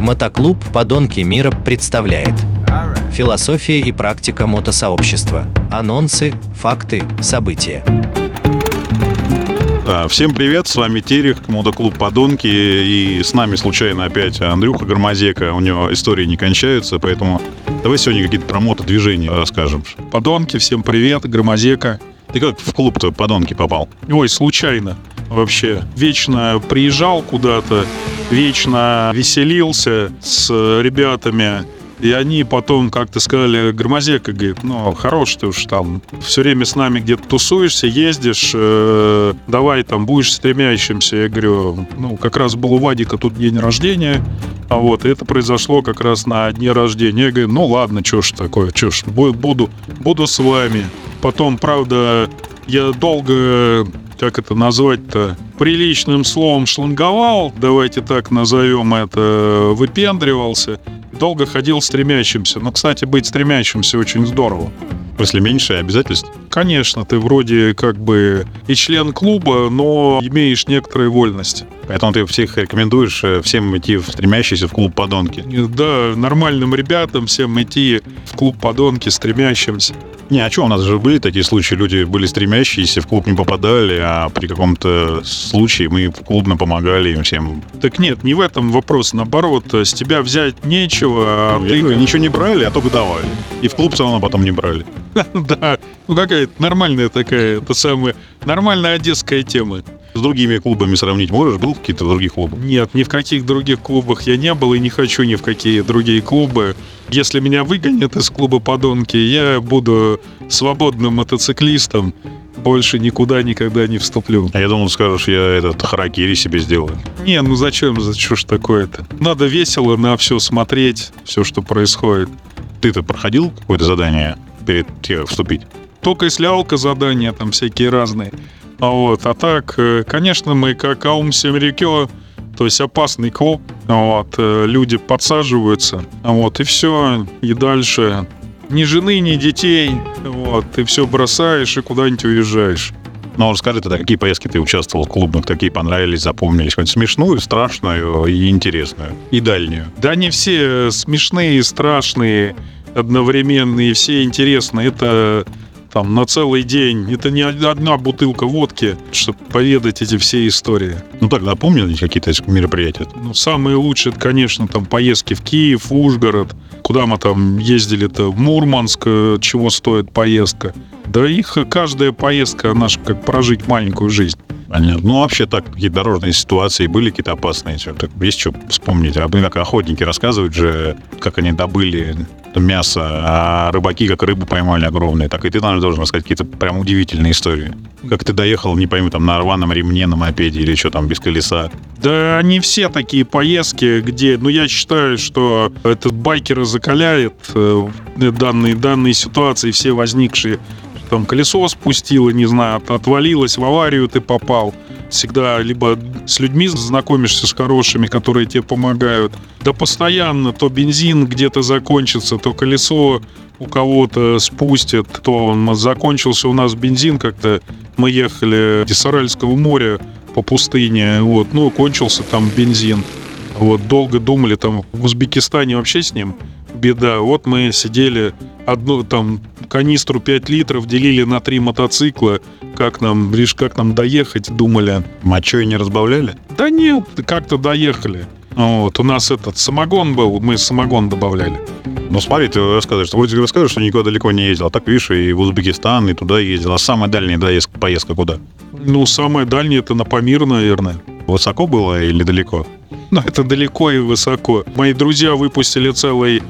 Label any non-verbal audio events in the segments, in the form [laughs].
Мотоклуб «Подонки мира» представляет Философия и практика мотосообщества. Анонсы, факты, события. Да, всем привет, с вами Терех, мотоклуб «Подонки», и с нами случайно опять Андрюха Громозека, у него истории не кончаются, поэтому давай сегодня какие-то про мотодвижения расскажем. Подонки, всем привет, Громозека. Ты как в клуб-то «Подонки» попал? Ой, случайно вообще. Вечно приезжал куда-то, вечно веселился с ребятами, и они потом как-то сказали, Громозека, говорит, ну, хорош ты уж там, все время с нами где-то тусуешься, ездишь, э, давай там будешь стремящимся. Я говорю, ну, как раз был у Вадика тут день рождения, а вот, это произошло как раз на дне рождения. Я говорю, ну ладно, что ж такое, что ж, буду, буду с вами. Потом, правда, я долго как это назвать-то, приличным словом шланговал, давайте так назовем это, выпендривался, долго ходил стремящимся. Но, кстати, быть стремящимся очень здорово. После меньше обязательств? Конечно, ты вроде как бы и член клуба, но имеешь некоторые вольности. Поэтому ты всех рекомендуешь э, всем идти в стремящийся в клуб подонки? Да, нормальным ребятам всем идти в клуб подонки, стремящимся. Не, а что, у нас же были такие случаи, люди были стремящиеся, в клуб не попадали, а при каком-то случае мы клубно помогали им всем. Так нет, не в этом вопрос. Наоборот, с тебя взять нечего, а ну, ты... Ничего не брали, а только давали. И в клуб все равно потом не брали. [laughs] Да, ну какая-то нормальная такая, это самая, нормальная одесская тема. С другими клубами сравнить можешь? Был какие-то других клубах? Нет, ни в каких других клубах я не был и не хочу ни в какие другие клубы. Если меня выгонят из клуба подонки, я буду свободным мотоциклистом. Больше никуда никогда не вступлю. А я думал, скажешь, я этот харакири себе сделаю. Не, ну зачем, за что ж такое-то? Надо весело на все смотреть, все, что происходит. Ты-то проходил какое-то задание перед тем, вступить? Только если алка задания, там всякие разные. А вот, а так, э, конечно, мы как Аум Семрикё, то есть опасный клуб, вот, э, люди подсаживаются, вот, и все, и дальше ни жены, ни детей, вот, ты все бросаешь и куда-нибудь уезжаешь. Ну, расскажи тогда, какие поездки ты участвовал в клубных, какие понравились, запомнились? Хоть смешную, страшную и интересную, и дальнюю? Да не все смешные, страшные, одновременные, все интересные. Это там на целый день. Это не одна бутылка водки, чтобы поведать эти все истории. Ну так, напомнили какие-то мероприятия? Ну, самые лучшие, конечно, там поездки в Киев, Ужгород. Куда мы там ездили-то? В Мурманск, э, чего стоит поездка. Да их каждая поездка, она же как прожить маленькую жизнь. Понятно. Ну, вообще так, какие дорожные ситуации были какие-то опасные? Так, есть что вспомнить? А, как охотники рассказывают же, как они добыли мясо, а рыбаки как рыбу поймали огромные. Так и ты, наверное, должен рассказать какие-то прям удивительные истории. Как ты доехал, не пойму, там на рваном ремне, на мопеде или что там, без колеса. Да они все такие поездки, где, ну, я считаю, что этот байкеры закаляет э, данные, данные ситуации, все возникшие. Там колесо спустило, не знаю, отвалилось, в аварию ты попал всегда либо с людьми знакомишься с хорошими, которые тебе помогают, да постоянно то бензин где-то закончится, то колесо у кого-то спустят, то он закончился у нас бензин как-то. Мы ехали из Саральского моря по пустыне, вот, ну, кончился там бензин. Вот, долго думали, там в Узбекистане вообще с ним беда. Вот мы сидели, одну там канистру 5 литров делили на три мотоцикла. Как нам, лишь как нам доехать, думали. Мочой не разбавляли? Да нет, как-то доехали. Вот, у нас этот самогон был, мы самогон добавляли. Ну, смотри, ты рассказываешь, вроде рассказываешь, что никуда далеко не ездил, а так, видишь, и в Узбекистан, и туда ездил. А самая дальняя доездка, поездка куда? Ну, самая дальняя это на Памир, наверное. Высоко было или далеко? Ну, это далеко и высоко. Мои друзья выпустили целый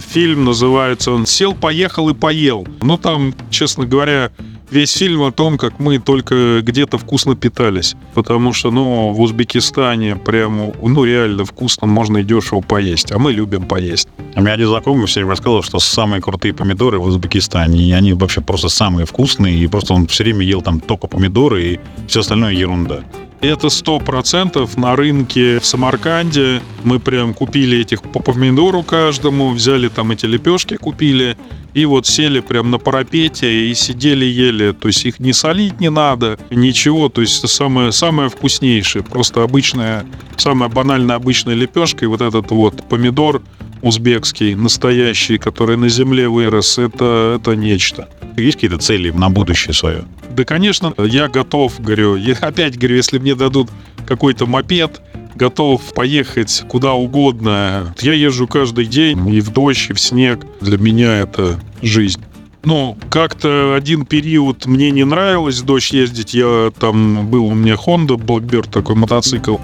фильм, называется он «Сел, поехал и поел». Ну, там, честно говоря, весь фильм о том, как мы только где-то вкусно питались. Потому что, ну, в Узбекистане прямо, ну, реально вкусно можно и дешево поесть. А мы любим поесть. А меня один знакомый все время рассказывал, что самые крутые помидоры в Узбекистане. И они вообще просто самые вкусные. И просто он все время ел там только помидоры и все остальное ерунда. Это сто процентов на рынке в Самарканде. Мы прям купили этих по помидору каждому, взяли там эти лепешки, купили. И вот сели прям на парапете и сидели ели. То есть их не солить не надо, ничего. То есть это самое, самое вкуснейшее. Просто обычная, самая банальная обычная лепешка. И вот этот вот помидор узбекский, настоящий, который на земле вырос, это, это нечто. Есть какие-то цели на будущее свое? Да, конечно, я готов, говорю. Я опять говорю, если мне дадут какой-то мопед, готов поехать куда угодно. Я езжу каждый день и в дождь, и в снег. Для меня это жизнь. Ну, как-то один период мне не нравилось в дождь ездить. Я там был у меня Honda Blackbird, такой мотоцикл.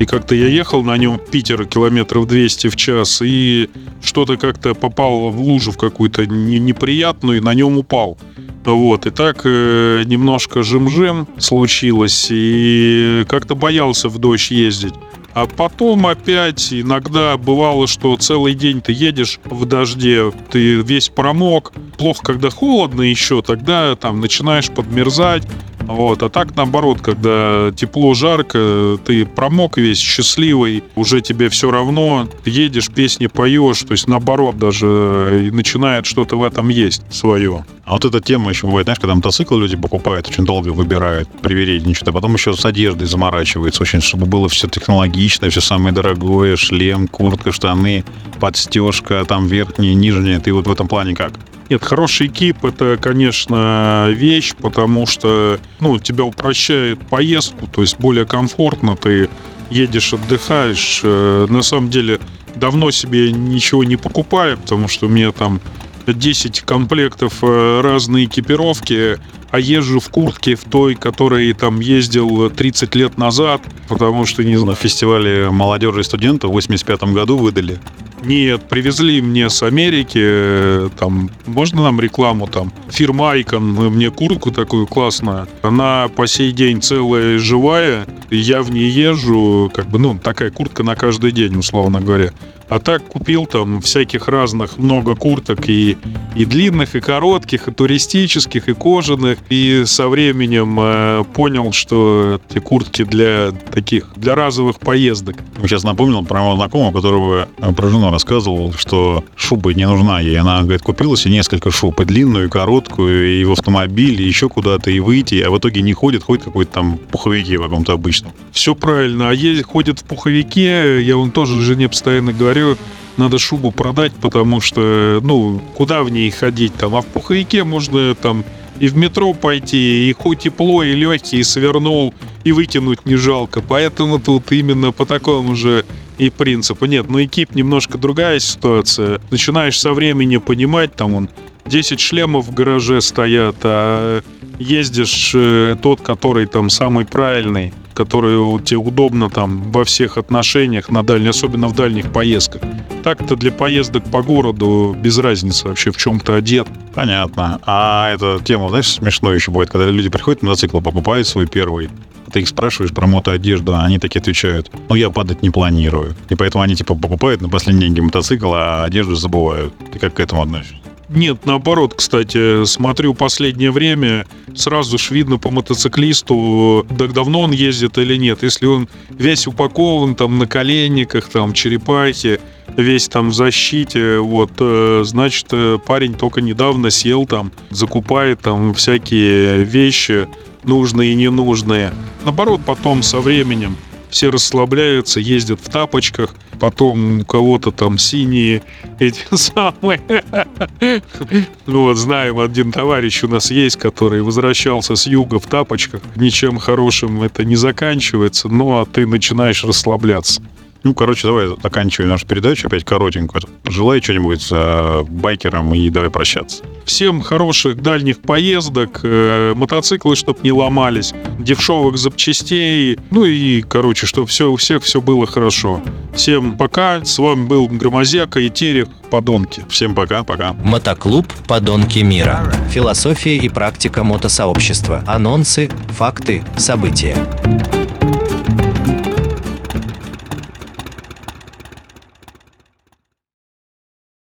И как-то я ехал на нем Питер километров 200 в час, и что-то как-то попало в лужу в какую-то неприятную, и на нем упал. Вот, и так э, немножко жим-жим случилось, и как-то боялся в дождь ездить. А потом опять иногда бывало, что целый день ты едешь в дожде, ты весь промок. Плохо, когда холодно еще, тогда там начинаешь подмерзать. Вот. А так, наоборот, когда тепло, жарко, ты промок весь, счастливый, уже тебе все равно, едешь, песни поешь, то есть наоборот даже и начинает что-то в этом есть свое. А вот эта тема еще бывает, знаешь, когда мотоцикл люди покупают, очень долго выбирают, привередничают, а потом еще с одеждой заморачивается очень, чтобы было все технологично, все самое дорогое, шлем, куртка, штаны, подстежка, там верхняя, нижняя. Ты вот в этом плане как? Нет, хороший экип это, конечно, вещь, потому что, ну, тебя упрощает поездку, то есть более комфортно, ты едешь, отдыхаешь. Э, на самом деле, давно себе ничего не покупаю, потому что у меня там 10 комплектов э, разной экипировки, а езжу в куртке в той, которой там ездил 30 лет назад, потому что, не знаю... На фестивале молодежи и студентов в 85 году выдали. Нет, привезли мне с Америки, э, там, можно нам рекламу, там, фирма Icon, мне куртку такую классную, она по сей день целая живая, я в ней езжу, как бы, ну, такая куртка на каждый день, условно говоря. А так купил там всяких разных много курток и, и длинных, и коротких, и туристических, и кожаных. И со временем э, понял, что эти куртки для таких, для разовых поездок. Сейчас напомнил про моего знакомого, которого э, про жену рассказывал, что шуба не нужна ей. Она, говорит, купила себе несколько шуб, и длинную, и короткую, и в автомобиль, и еще куда-то, и выйти, а в итоге не ходит, ходит какой-то там пуховики в каком-то обычном. Все правильно. А ездит, ходит в пуховике, я вон тоже жене постоянно говорю, говорю, надо шубу продать, потому что, ну, куда в ней ходить там? А в пуховике можно там и в метро пойти, и хоть тепло, и легкий, и свернул, и выкинуть не жалко. Поэтому тут именно по такому же и принципу. Нет, ну экип немножко другая ситуация. Начинаешь со времени понимать, там он 10 шлемов в гараже стоят, а ездишь э, тот, который там самый правильный которые тебе удобно там во всех отношениях, на дальних, особенно в дальних поездках. Так-то для поездок по городу без разницы вообще в чем-то одет. Понятно. А эта тема, знаешь, смешно еще будет, когда люди приходят на мотоцикл, покупают свой первый, ты их спрашиваешь про мотоодежду, а они такие отвечают, ну я падать не планирую. И поэтому они типа покупают на последние деньги мотоцикл, а одежду забывают. Ты как к этому относишься? Нет, наоборот, кстати, смотрю последнее время, сразу ж видно по мотоциклисту, так давно он ездит или нет. Если он весь упакован там на коленниках, там черепахи, весь там в защите, вот, э, значит, э, парень только недавно сел там, закупает там всякие вещи, нужные и ненужные. Наоборот, потом со временем все расслабляются, ездят в тапочках, потом у кого-то там синие эти [laughs] самые. Ну вот знаем, один товарищ у нас есть, который возвращался с юга в тапочках. Ничем хорошим это не заканчивается, ну а ты начинаешь расслабляться. Ну, короче, давай заканчиваем нашу передачу опять коротенькую. Желаю что-нибудь э, байкерам и давай прощаться. Всем хороших дальних поездок, э, мотоциклы, чтобы не ломались, дешевых запчастей, ну и, короче, чтобы все, у всех все было хорошо. Всем пока, с вами был Громозека и Терех, подонки. Всем пока, пока. Мотоклуб «Подонки мира». Философия и практика мотосообщества. Анонсы, факты, события.